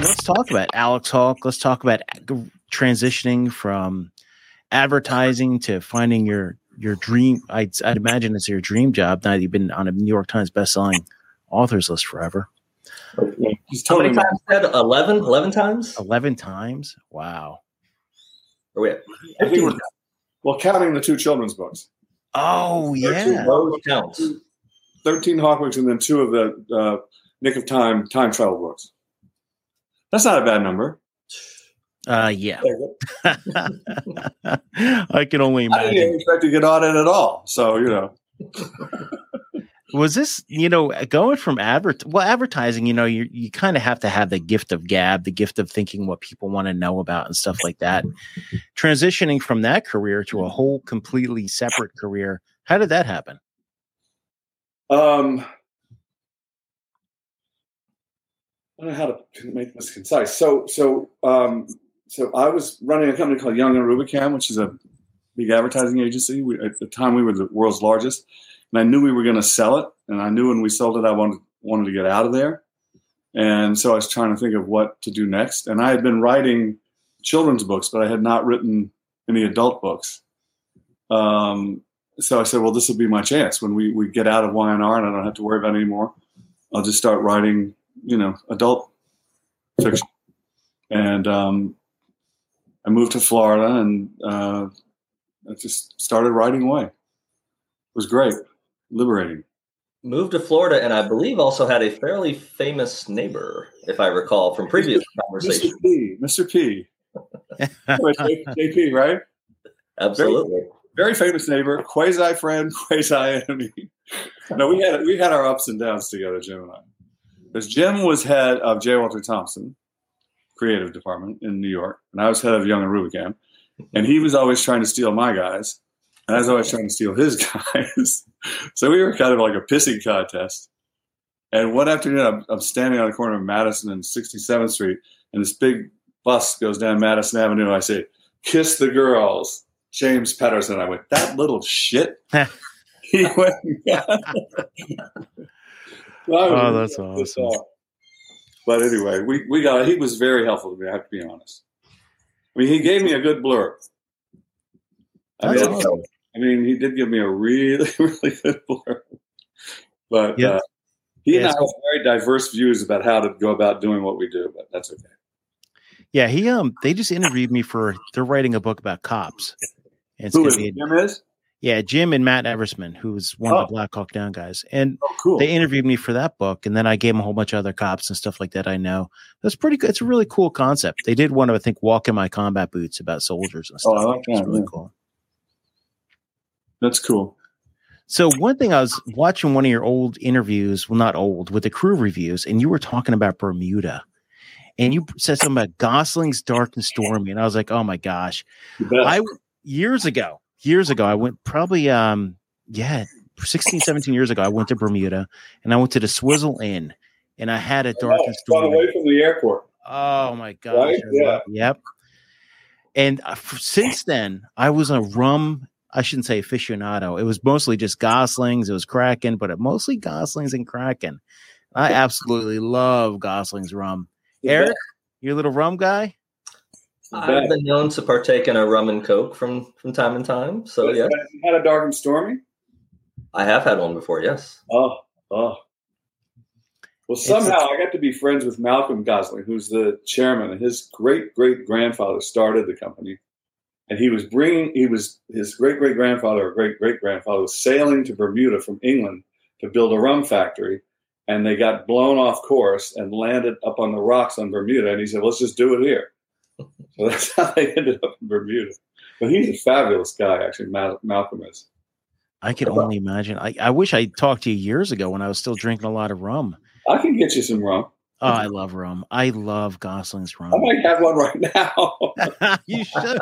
let's talk about Alex Hawke. Let's talk about transitioning from advertising to finding your your dream. I'd, I'd imagine it's your dream job. Now that you've been on a New York Times bestselling authors list forever. He's How many times said 11? 11 times? 11 times? Wow. Are we at well, counting the two children's books. Oh, yeah. counts. 13 Hawkwicks and then two of the uh, Nick of Time time travel books. That's not a bad number. Uh, yeah. I can only imagine. I didn't expect to get on it at all. So, you know. was this you know going from advert well advertising you know you you kind of have to have the gift of gab the gift of thinking what people want to know about and stuff like that transitioning from that career to a whole completely separate career how did that happen um I don't know how to make this concise. So, so, um, so I was running a company called Young and Rubicam, which is a big advertising agency. We, at the time, we were the world's largest, and I knew we were going to sell it. And I knew when we sold it, I wanted wanted to get out of there. And so I was trying to think of what to do next. And I had been writing children's books, but I had not written any adult books. Um, so I said, well, this will be my chance when we, we get out of Y&R and I don't have to worry about anymore. I'll just start writing, you know, adult fiction. And um, I moved to Florida and uh, I just started writing away. It was great liberating. Moved to Florida, and I believe also had a fairly famous neighbor, if I recall from previous conversations. Mr. P. Mr. P. JP, right? Absolutely. Very, very famous neighbor, quasi friend, quasi enemy. no, we had we had our ups and downs together, Jim and I. Because Jim was head of J. Walter Thompson, creative department in New York, and I was head of Young and Rubicam, and he was always trying to steal my guys and I was always trying to steal his guys. so we were kind of like a pissing contest. And one afternoon, I'm, I'm standing on the corner of Madison and 67th Street, and this big bus goes down Madison Avenue. And I say, "Kiss the girls." James Patterson. I went, "That little shit." he went. oh, that's awesome. But anyway, we, we got. He was very helpful to me. I have to be honest. I mean, he gave me a good blurb. I mean, awesome. I mean, he did give me a really, really good blurb. But yeah. uh, he yeah, and I have very diverse views about how to go about doing what we do, but that's okay. Yeah, he um they just interviewed me for they're writing a book about cops. And Who is Jim is? Yeah, Jim and Matt Eversmann, who's one oh. of the oh. Black Hawk Down guys. And oh, cool. they interviewed me for that book. And then I gave them a whole bunch of other cops and stuff like that I know. That's pretty good. It's a really cool concept. They did one of, I think, Walk in My Combat Boots about soldiers and stuff. Oh, I like that. really yeah. cool. That's cool. So one thing I was watching one of your old interviews, well, not old, with the crew reviews, and you were talking about Bermuda, and you said something about Gosling's Dark and Stormy, and I was like, oh my gosh, I years ago, years ago, I went probably, um, yeah, 16, 17 years ago, I went to Bermuda, and I went to the Swizzle Inn, and I had a Dark and Stormy away from the airport. Oh my gosh, right? yeah, yep. And uh, since then, I was a rum I shouldn't say aficionado. It was mostly just Goslings. It was Kraken, but it mostly Goslings and Kraken. I absolutely love Goslings rum. Eric, you're a little rum guy. I've been known to partake in a rum and coke from from time and time. So yeah, you had a dark and stormy. I have had one before. Yes. Oh, oh. Well, somehow I got to be friends with Malcolm Gosling, who's the chairman, and his great great grandfather started the company and he was bringing he was his great great grandfather or great great grandfather was sailing to Bermuda from England to build a rum factory, and they got blown off course and landed up on the rocks on Bermuda. And he said, "Let's just do it here." So that's how they ended up in Bermuda. But he's a fabulous guy, actually. Malcolm is. I can only imagine. I, I wish I talked to you years ago when I was still drinking a lot of rum. I can get you some rum. Oh, I love rum. I love Gosling's rum. I might have one right now. you should.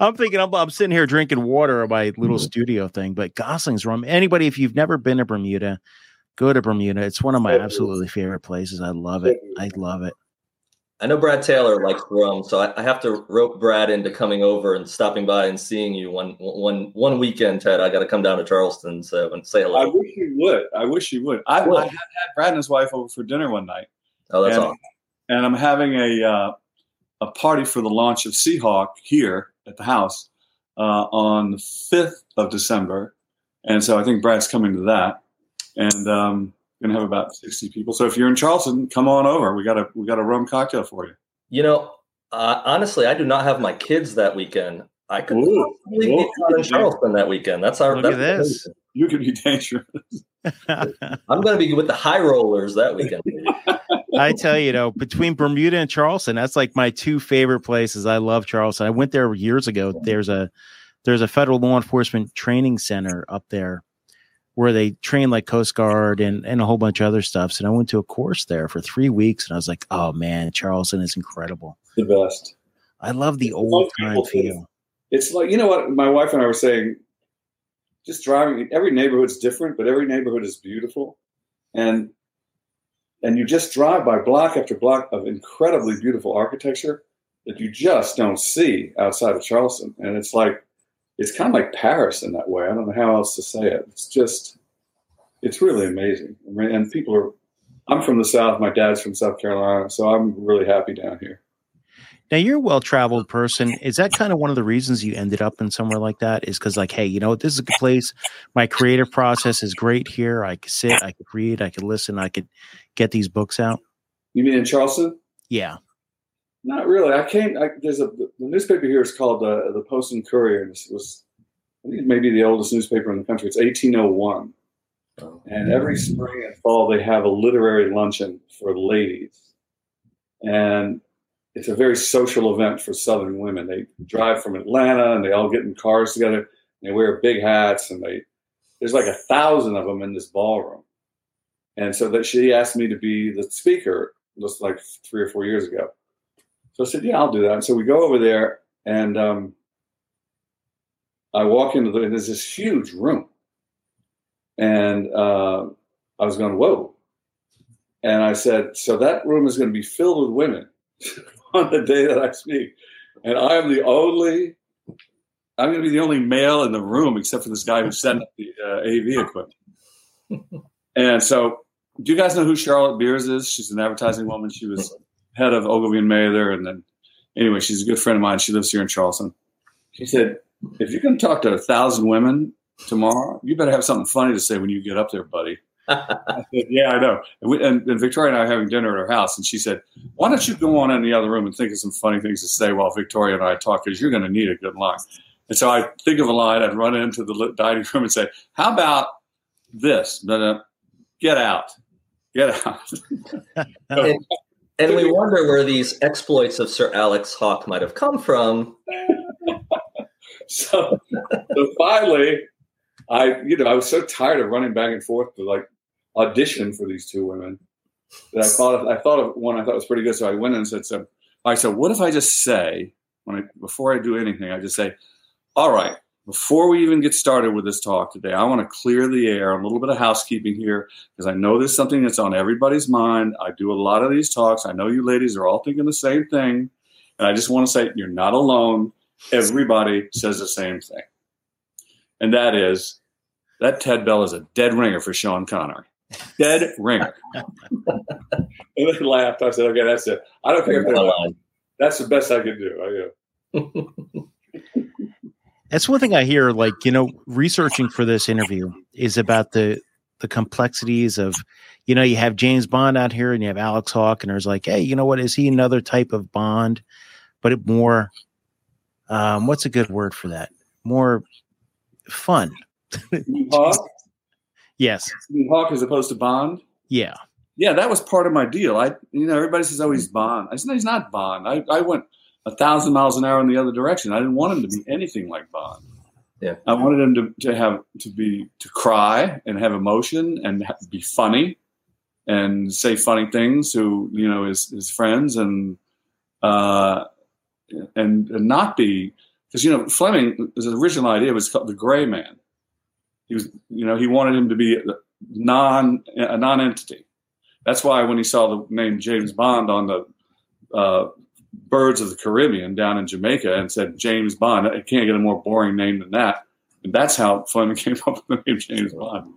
I'm thinking I'm, I'm, sitting here drinking water at my little mm-hmm. studio thing, but Gosling's rum. Anybody, if you've never been to Bermuda, go to Bermuda. It's one of my absolutely favorite places. I love it. I love it. I know Brad Taylor likes rum, so I, I, have to rope Brad into coming over and stopping by and seeing you one one one weekend, Ted. I got to come down to Charleston so and say hello. I wish you would. I wish you would. I, I had, had Brad and his wife over for dinner one night. Oh, that's awesome. and I'm having a uh, a party for the launch of Sea Hawke here at the house uh, on the fifth of December, and so I think Brad's coming to that, and um, gonna have about sixty people. So if you're in Charleston, come on over. We got a we got a rum cocktail for you. You know, uh, honestly, I do not have my kids that weekend. I could Ooh. probably Ooh. be in Charleston that weekend. That's our. Look that's at this. You could be dangerous. I'm going to be with the high rollers that weekend. I tell you, though, between Bermuda and Charleston, that's like my two favorite places. I love Charleston. I went there years ago. There's a there's a federal law enforcement training center up there where they train like Coast Guard and, and a whole bunch of other stuff. And I went to a course there for three weeks and I was like, oh man, Charleston is incredible. The best. I love the old time feel. It's like you know what my wife and I were saying. Just driving, every neighborhood's different, but every neighborhood is beautiful, and and you just drive by block after block of incredibly beautiful architecture that you just don't see outside of Charleston, and it's like it's kind of like Paris in that way. I don't know how else to say it. It's just it's really amazing, I mean, and people are. I'm from the South. My dad's from South Carolina, so I'm really happy down here. Now you're a well traveled person. Is that kind of one of the reasons you ended up in somewhere like that? Is because like, hey, you know, what, this is a good place. My creative process is great here. I could sit, I could read, I could listen, I could get these books out. You mean in Charleston? Yeah. Not really. I came. I, there's a the newspaper here is called uh, the Post and Courier. And it was I think it may be the oldest newspaper in the country. It's 1801, and every spring and fall they have a literary luncheon for ladies, and it's a very social event for Southern women. They drive from Atlanta and they all get in cars together. They wear big hats and they there's like a thousand of them in this ballroom. And so that she asked me to be the speaker just like three or four years ago. So I said, yeah, I'll do that. And so we go over there and um, I walk into the, and there's this huge room. And uh, I was going, whoa. And I said, so that room is going to be filled with women on the day that I speak. And I am the only, I'm going to be the only male in the room except for this guy who set up the uh, AV equipment. and so, do you guys know who Charlotte Beers is? She's an advertising woman. She was head of Ogilvy and Mather. And then, anyway, she's a good friend of mine. She lives here in Charleston. She said, if you're going to talk to a thousand women tomorrow, you better have something funny to say when you get up there, buddy. I said, yeah, I know. And, we, and, and Victoria and I were having dinner at her house, and she said, why don't you go on in the other room and think of some funny things to say while Victoria and I talk, because you're going to need a good line. And so I think of a line, I'd run into the dining room and say, how about this? But, uh, get out. Get out. and, and we wonder where these exploits of Sir Alex Hawke might have come from. so, so finally, I, you know, I was so tired of running back and forth to like audition for these two women that I thought I thought of one I thought was pretty good. So I went in and said, "So I said, what if I just say when I before I do anything, I just say, all right." Before we even get started with this talk today, I want to clear the air, a little bit of housekeeping here, because I know there's something that's on everybody's mind. I do a lot of these talks. I know you ladies are all thinking the same thing. And I just want to say you're not alone. Everybody says the same thing. And that is that Ted Bell is a dead ringer for Sean Connery. Dead ringer. and they laughed. I said, okay, that's it. I don't care if they're lying. That's the best I can do. I, uh, That's one thing I hear, like, you know, researching for this interview is about the the complexities of, you know, you have James Bond out here and you have Alex Hawke, and there's like, hey, you know what, is he another type of Bond? But it more um, what's a good word for that? More fun. Hawke? yes. Hawke as opposed to Bond? Yeah. Yeah, that was part of my deal. I, you know, everybody says, "Oh, he's Bond." I said, "No, he's not Bond." I, I went a thousand miles an hour in the other direction. I didn't want him to be anything like Bond. Yeah, I wanted him to, to have to be to cry and have emotion and ha- be funny and say funny things to you know his his friends and uh, and, and not be because you know Fleming his original idea was called the Gray Man. He was you know he wanted him to be non a non entity. That's why when he saw the name James Bond on the uh, Birds of the Caribbean down in Jamaica and said James Bond, I can't get a more boring name than that. And that's how Fleming came up with the name James Bond.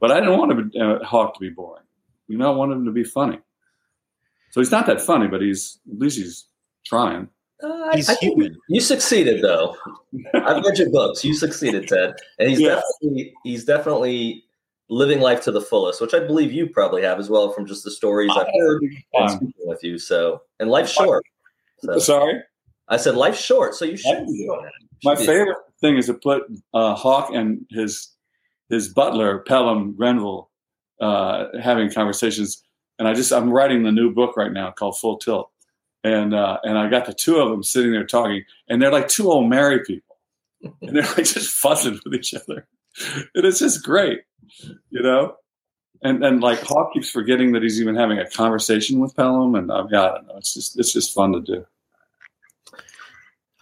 But I didn't want him, uh, Hawke to be boring. You know, I wanted him to be funny. So he's not that funny, but he's at least he's trying. Uh, He's I think human. You succeeded, though. I've read your books. You succeeded, Ted, and he's Yeah. definitely he's definitely living life to the fullest, which I believe you probably have as well from just the stories I've heard and speaking with you. So, and life's short. So, sorry. I said life's short, so you should. My favorite thing is to put uh, Hawke and his his butler Pelham Grenville uh, having conversations, and I just I'm writing the new book right now called Full Tilt, and uh, and I got the two of them sitting there talking, and they're like two old married people, and they're like just fussing with each other, and it's just great, you know. And and like Hawke keeps forgetting that he's even having a conversation with Pelham, and I've got I don't know, it's just it's just fun to do.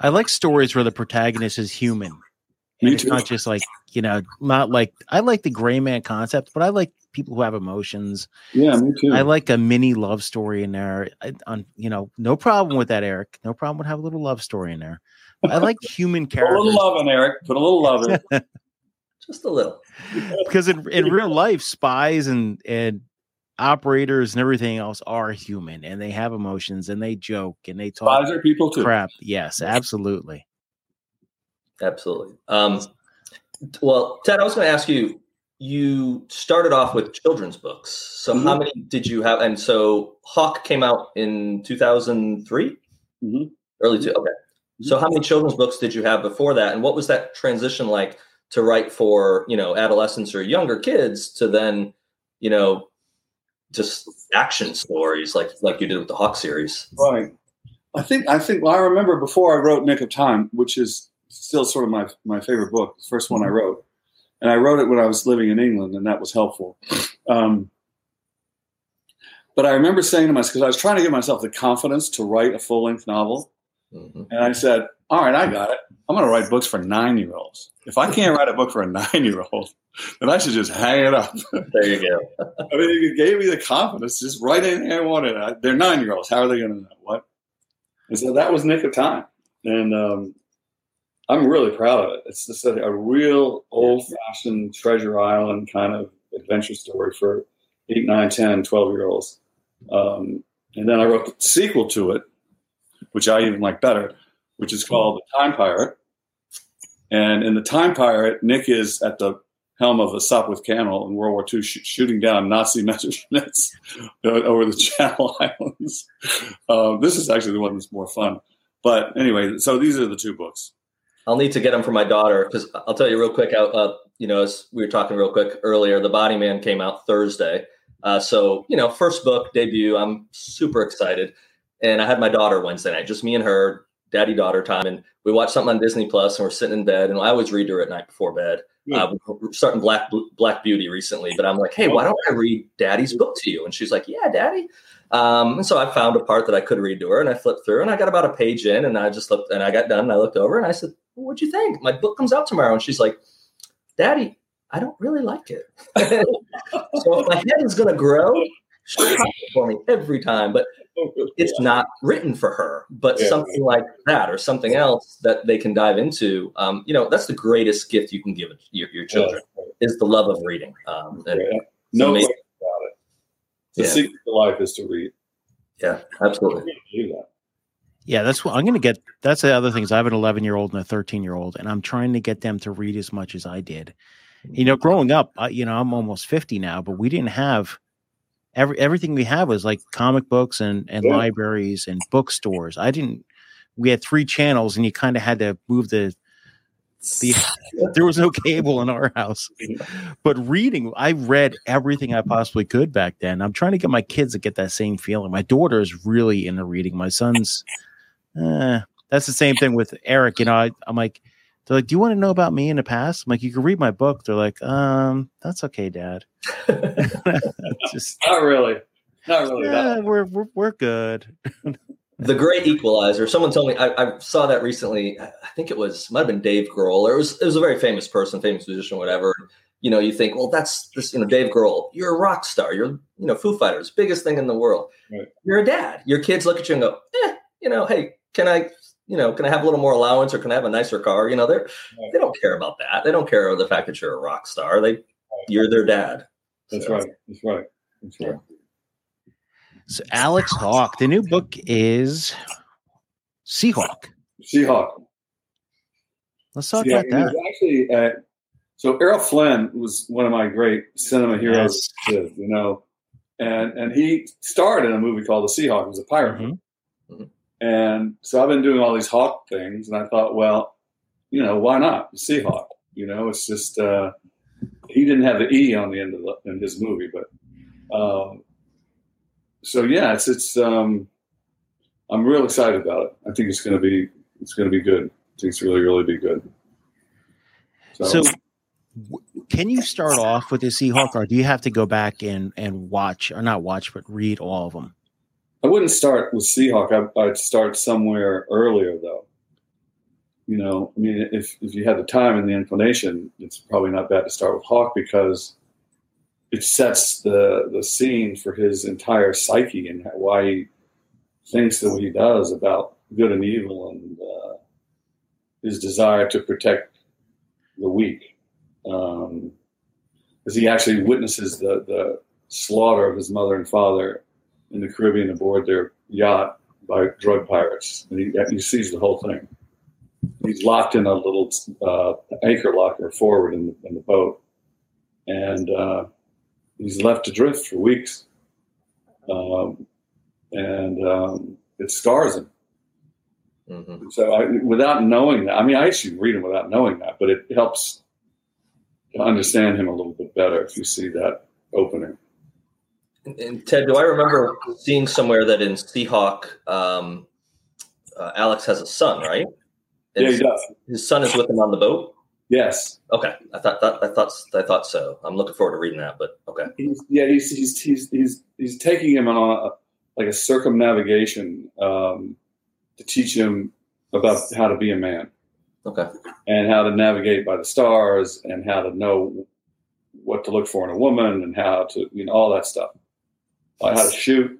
I like stories where the protagonist is human. And Me it's too. not just like, you know, not like I like the gray man concept, but I like people who have emotions. Yeah, me too. I like a mini love story in there. I, on you know, no problem with that, Eric. No problem with have a little love story in there. I like human characters. Put a little love in Eric. Put a little love in. it. just a little. because in, in real life, spies and and operators and everything else are human and they have emotions and they joke and they talk Spies are people too. crap. Yes, absolutely. Absolutely. Um, well, Ted, I was going to ask you. You started off with children's books. So, how Mhm. many did you have? And so, Hawke came out in two thousand three, Mhm. early two. Okay. So, how many children's books did you have before that? And what was that transition like to write for you know adolescents or younger kids to then you know just action stories like like you did with the Hawke series? Right. I think I think well, I remember before I wrote Nick of Time, which is still sort of my my favorite book, the first one I wrote, and I wrote it when I was living in England, and that was helpful. Um, but I remember saying to myself because I was trying to give myself the confidence to write a full length novel, Mhm. and I said, "All right, I got it. I'm going to write books for nine year olds. If I can't write a book for a nine year old, then I should just hang it up." There you go. I mean, it gave me the confidence. Just write in I Want it? They're nine year olds. How are they going to know what? And so that was Nick of Time, and um, I'm really proud of it. It's just a, a real old fashioned Treasure Island kind of adventure story for eight, nine, 10, 12 year olds. Um, and then I wrote the sequel to it, which I even like better, which is called The Time Pirate. And in The Time Pirate, Nick is at the helm of a Sopwith Camel in World War II, sh- shooting down Nazi Messerschmitts over the Channel Islands. Um, this is actually the one that's more fun. But anyway, so these are the two books. I'll need to get them for my daughter because I'll tell you real quick. Uh, you know, as we were talking real quick earlier, The Body Man came out Thursday. Uh, so, you know, first book debut. I'm super excited. And I had my daughter Wednesday night, just me and her, daddy daughter time. And we watched something on Disney Plus and we're sitting in bed. And I always read to her at night before bed. Uh, we're starting Black Black Beauty recently, but I'm like, hey, why don't I read Daddy's book to you? And she's like, yeah, Daddy. Um, and so I found a part that I could read to her, and I flipped through, and I got about a page in, and I just looked, and I got done, and I looked over, and I said, well, "What'd you think? My book comes out tomorrow." And she's like, "Daddy, I don't really like it." so my head is going to grow, for me every time, but it's not written for her. But Yeah. something like that, or something else that they can dive into, um, you know, that's the greatest gift you can give your, your children is the love of reading. Um, and Yeah. No amazing. question about it. The Yeah. secret to life is to read. yeah, absolutely. Yeah, that's what I'm going to get. That's the other things. I have an 11 year old and a 13 year old, and I'm trying to get them to read as much as I did. You know, growing up, I, you know, I'm almost 50 now, but we didn't have every everything we had was like comic books and and Yeah. libraries and bookstores. I didn't. We had three channels, and you kind of had to move the the. there was no cable in our house, but reading, I read everything I possibly could back then. I'm trying to get my kids to get that same feeling. My daughter is really into reading. My son's Eh, that's the same thing with Eric. You know, I, I'm like, they're like, do you want to know about me in the past? I'm like, you can read my book. They're like, um, that's okay, Dad. Just Not really. Not really. yeah, we're, we're we're good. The Great Equalizer. Someone told me I, I saw that recently. I I think it was might have been Dave Grohl, or it was it was a very famous person, famous musician, whatever. You know, you think, well, that's this. You know, Dave Grohl. You're a rock star. You're you know Foo Fighters, biggest thing in the world. Right. You're a dad. Your kids look at you and go, eh, you know, hey, can I, you know, can I have a little more allowance, or can I have a nicer car? You know, they're Right. they don't care about that. They don't care about the fact that you're a rock star. They you're their dad. That's So, right. That's right. That's right. So Alex Hawke, the new book is Sea Hawke. Seahawk. Let's talk Yeah, about that. actually, uh, so Errol Flynn was one of my great cinema heroes, too, you know, and and he starred in a movie called The Seahawk. It was a pirate movie. And so I've been doing all these hawk things, and I thought, well, you know, why not Sea Hawke? You know, it's just uh, he didn't have the E on the end of the, in his movie, but um, so yeah, it's it's um, I'm real excited about it. I think it's going to be it's going to be good. I think it's really really be good. So, w- can you start off with the Sea Hawke, or do you have to go back and and watch, or not watch, but read all of them? I wouldn't start with Sea Hawke. I, I'd start somewhere earlier, though. You know, I mean, if if you had the time and the inclination, it's probably not bad to start with Hawke because it sets the the scene for his entire psyche and why he thinks the way he does about good and evil and uh, his desire to protect the weak. Um, as he actually witnesses the the slaughter of his mother and father in the Caribbean aboard their yacht by drug pirates, and he, he sees the whole thing. He's locked in a little uh, anchor locker forward in the, in the boat, and uh, he's left adrift for weeks, um, and um, it scars him. Mhm. So, I, without knowing that, I mean, I actually read him without knowing that, but it helps to understand him a little bit better if you see that opening. And- And Ted, do I remember seeing somewhere that in Sea Hawke, um, uh, Alex has a son, right? And Yeah, he does. His son is with him on the boat. Yes. Okay, I thought that I thought I thought so. I'm looking forward to reading that. But okay, He's, yeah, he's, he's he's he's he's taking him on a like a circumnavigation um, to teach him about how to be a man okay, and how to navigate by the stars and how to know what to look for in a woman and how to you know all that stuff, how to shoot.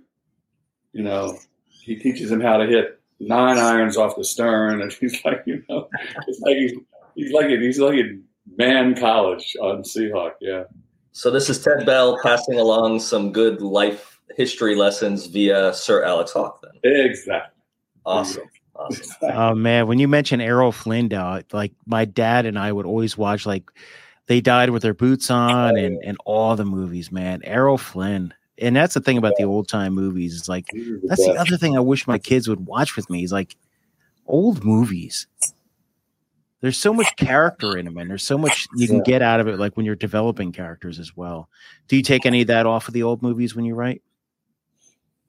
You know, he teaches him how to hit nine irons off the stern, and he's like, you know, it's like he's, he's like in, he's like in man college on Sea Hawke. Yeah. so this is Ted Bell passing along some good life history lessons via Sir Alex Hawke. Then Exactly. awesome, awesome. Oh man, when you mention Errol Flynn, though, like my dad and I would always watch like they died with their boots on oh, and and all the movies, man. Errol Flynn. And that's the thing about the old time movies. It's like that's the other thing I wish my kids would watch with me. Is like old movies. There's so much character in them, and there's so much you can get out of it. Like when you're developing characters as well. Do you take any of that off of the old movies when you write?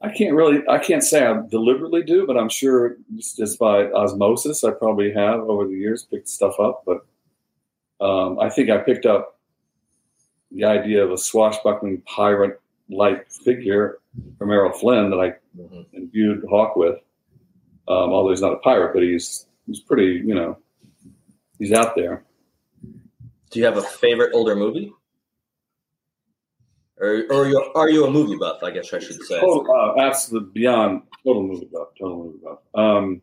I can't really, I can't say I deliberately do, but I'm sure just, just by osmosis, I probably have over the years picked stuff up. But um, I think I picked up the idea of a swashbuckling pirate like figure from Errol Flynn that I Mhm. imbued Hawke with. Um, although he's not a pirate, but he's he's pretty, you know, he's out there. Do you have a favorite older movie? Or, or are, you, are you a movie buff? I guess I should say. Total, uh, absolute beyond total movie buff. Total movie buff. Um,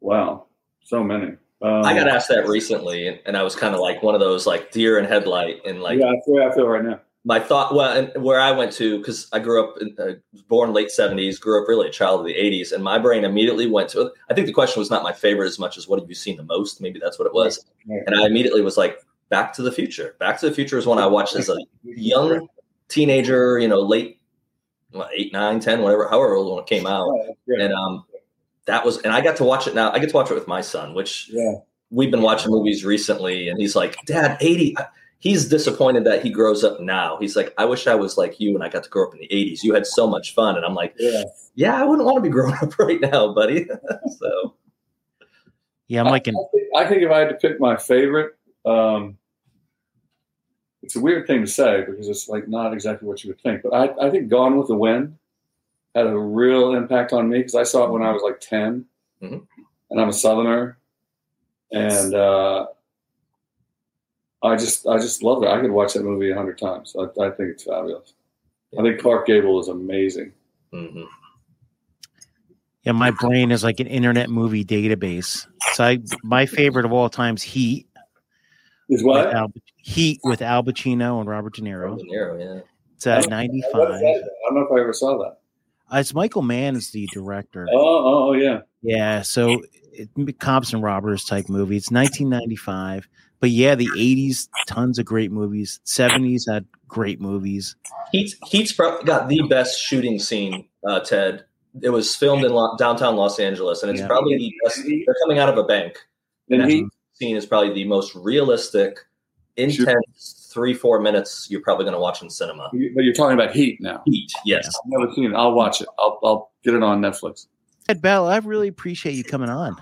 wow, so many. Um, I got asked that recently, and, and I was kind of like one of those like deer in headlight, and like yeah, that's the way I feel right now. my thought. Well, and where I went to because I grew up, in, uh, born late seventies, grew up really a child of the eighties, and my brain immediately went to. I think the question was not my favorite as much as what have you seen the most. Maybe that's what it was, and I immediately was like, Back to the Future. Back to the Future is one I watched as a young teenager, you know, late what, eight, nine, ten, whatever, however old when it came out. And um, that was, and I got to watch it now. I get to watch it with my son, which yeah, we've been watching movies recently, and he's like, "Dad, 80." He's disappointed that he grows up now. He's like, "I wish I was like you, and I got to grow up in the '80s. You had so much fun." And I'm like, yeah. "Yeah, I wouldn't want to be growing up right now, buddy." so, Yeah, I'm like an I, think, I think if I had to pick my favorite, um, it's a weird thing to say because it's like not exactly what you would think. But I, I think Gone with the Wind had a real impact on me because I saw it when I was like 10 Mhm. and I'm a Southerner, and uh, I just I just love it. I could watch that movie a hundred times. I, I think it's fabulous. I think Clark Gable is amazing. mhm. Yeah, my brain is like an internet movie database. So I, my favorite of all times, Heat. Is With what? Al, Heat with Al Pacino and Robert De Niro. De Niro, yeah. It's at 95. I don't know if I ever saw that. Uh, it's Michael Mann is the director. Oh, oh, oh yeah. Yeah, so it, cops and robbers type movie. It's 1995, but yeah, the 80s, tons of great movies. 70s had great movies. Heat's Heat's pro- got the best shooting scene, uh, Ted. It was filmed in lo- downtown Los Angeles, and it's Yeah. probably the best. They're coming out of a bank. And And he, that scene is probably the most realistic, intense three four minutes you're probably going to watch in cinema. but you're talking about Heat now. Heat, yes. I've never seen it. I'll watch it. I'll, I'll get it on Netflix. Ed Bell, I really appreciate you coming on.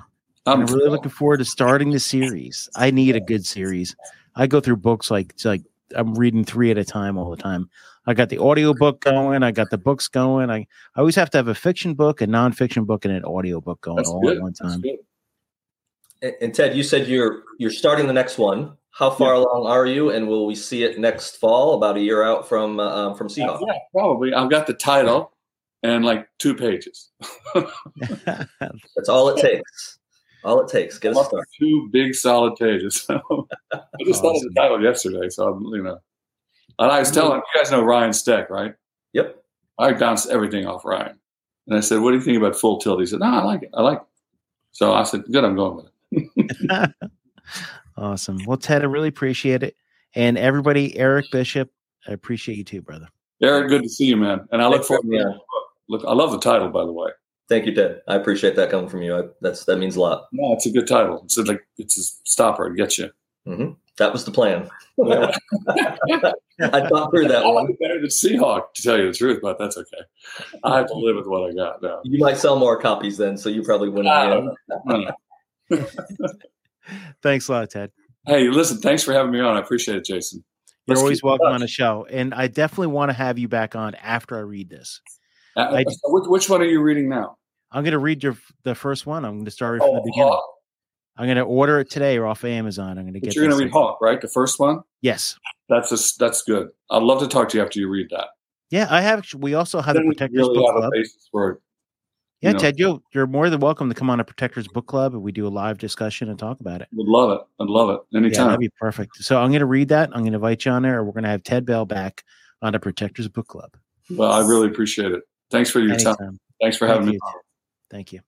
I'm, I'm really looking forward to starting the series. I need a good series. I go through books like it's like I'm reading three at a time all the time. I got the audio book going. I got the books going. I, I always have to have a fiction book, a nonfiction book, and an audio book going That's all good. at one That's time. Good. And, and Ted, you said you're you're starting the next one. How far along are you? And will we see it next fall, about a year out from uh, um, from Sea Hawke? Yeah, probably. I've got the title and like two pages. That's all it takes. All it takes. Get us started. Two big solid pages. I just thought of the title yesterday, so I'm, you know. And I was telling you guys know Ryan Steck, right? Yep. I bounced everything off Ryan, and I said, "What do you think about Full Tilt?" He said, "No, I like it. I like it." So I said, "Good, I'm going with it." awesome. Well, Ted, I really appreciate it. And everybody, Eric Bishop, I appreciate you too, brother. Eric, good to see you, man. And I look Thanks, forward to yeah. Look, I love the title, by the way. Thank you, Ted. I appreciate that coming from you. I, that's that means a lot. No, it's a good title. It's like it's a stopper. It gets you. Mm-hmm. That was the plan. I thought through that I one. like it better than Sea Hawke, to tell you the truth, but that's okay. I have to live with what I got now. You might sell more copies then, so you probably win. I ah, in the don't end. Thanks a lot, Ted. Hey, listen, thanks for having me on. I appreciate it, Jason. You're Let's always welcome on the show. And I definitely want to have you back on after I read this. Uh, I- so which, one are you reading now? I'm going to read your the first one. I'm going to start it from the Oh, beginning. Hawke. I'm going to order it today or off Amazon. I'm going to get it. But get. you're going to read. Hawke, right? The first one. Yes. That's a, that's good. I'd love to talk to you after you read that. Yeah, I have. We also have Then we Protectors really Book Club. Basis for it. Yeah, you know. Ted, you you're more than welcome to come on a Protectors Book Club and we do a live discussion and talk about it. Would love it. I'd love it Yeah, anytime. that'd be perfect. So I'm going to read that. I'm going to invite you on there. We're going to have Ted Bell back on the Protectors Book Club. well, I really appreciate it. Thanks for your time. Thanks for Thank having me. you. Thank you.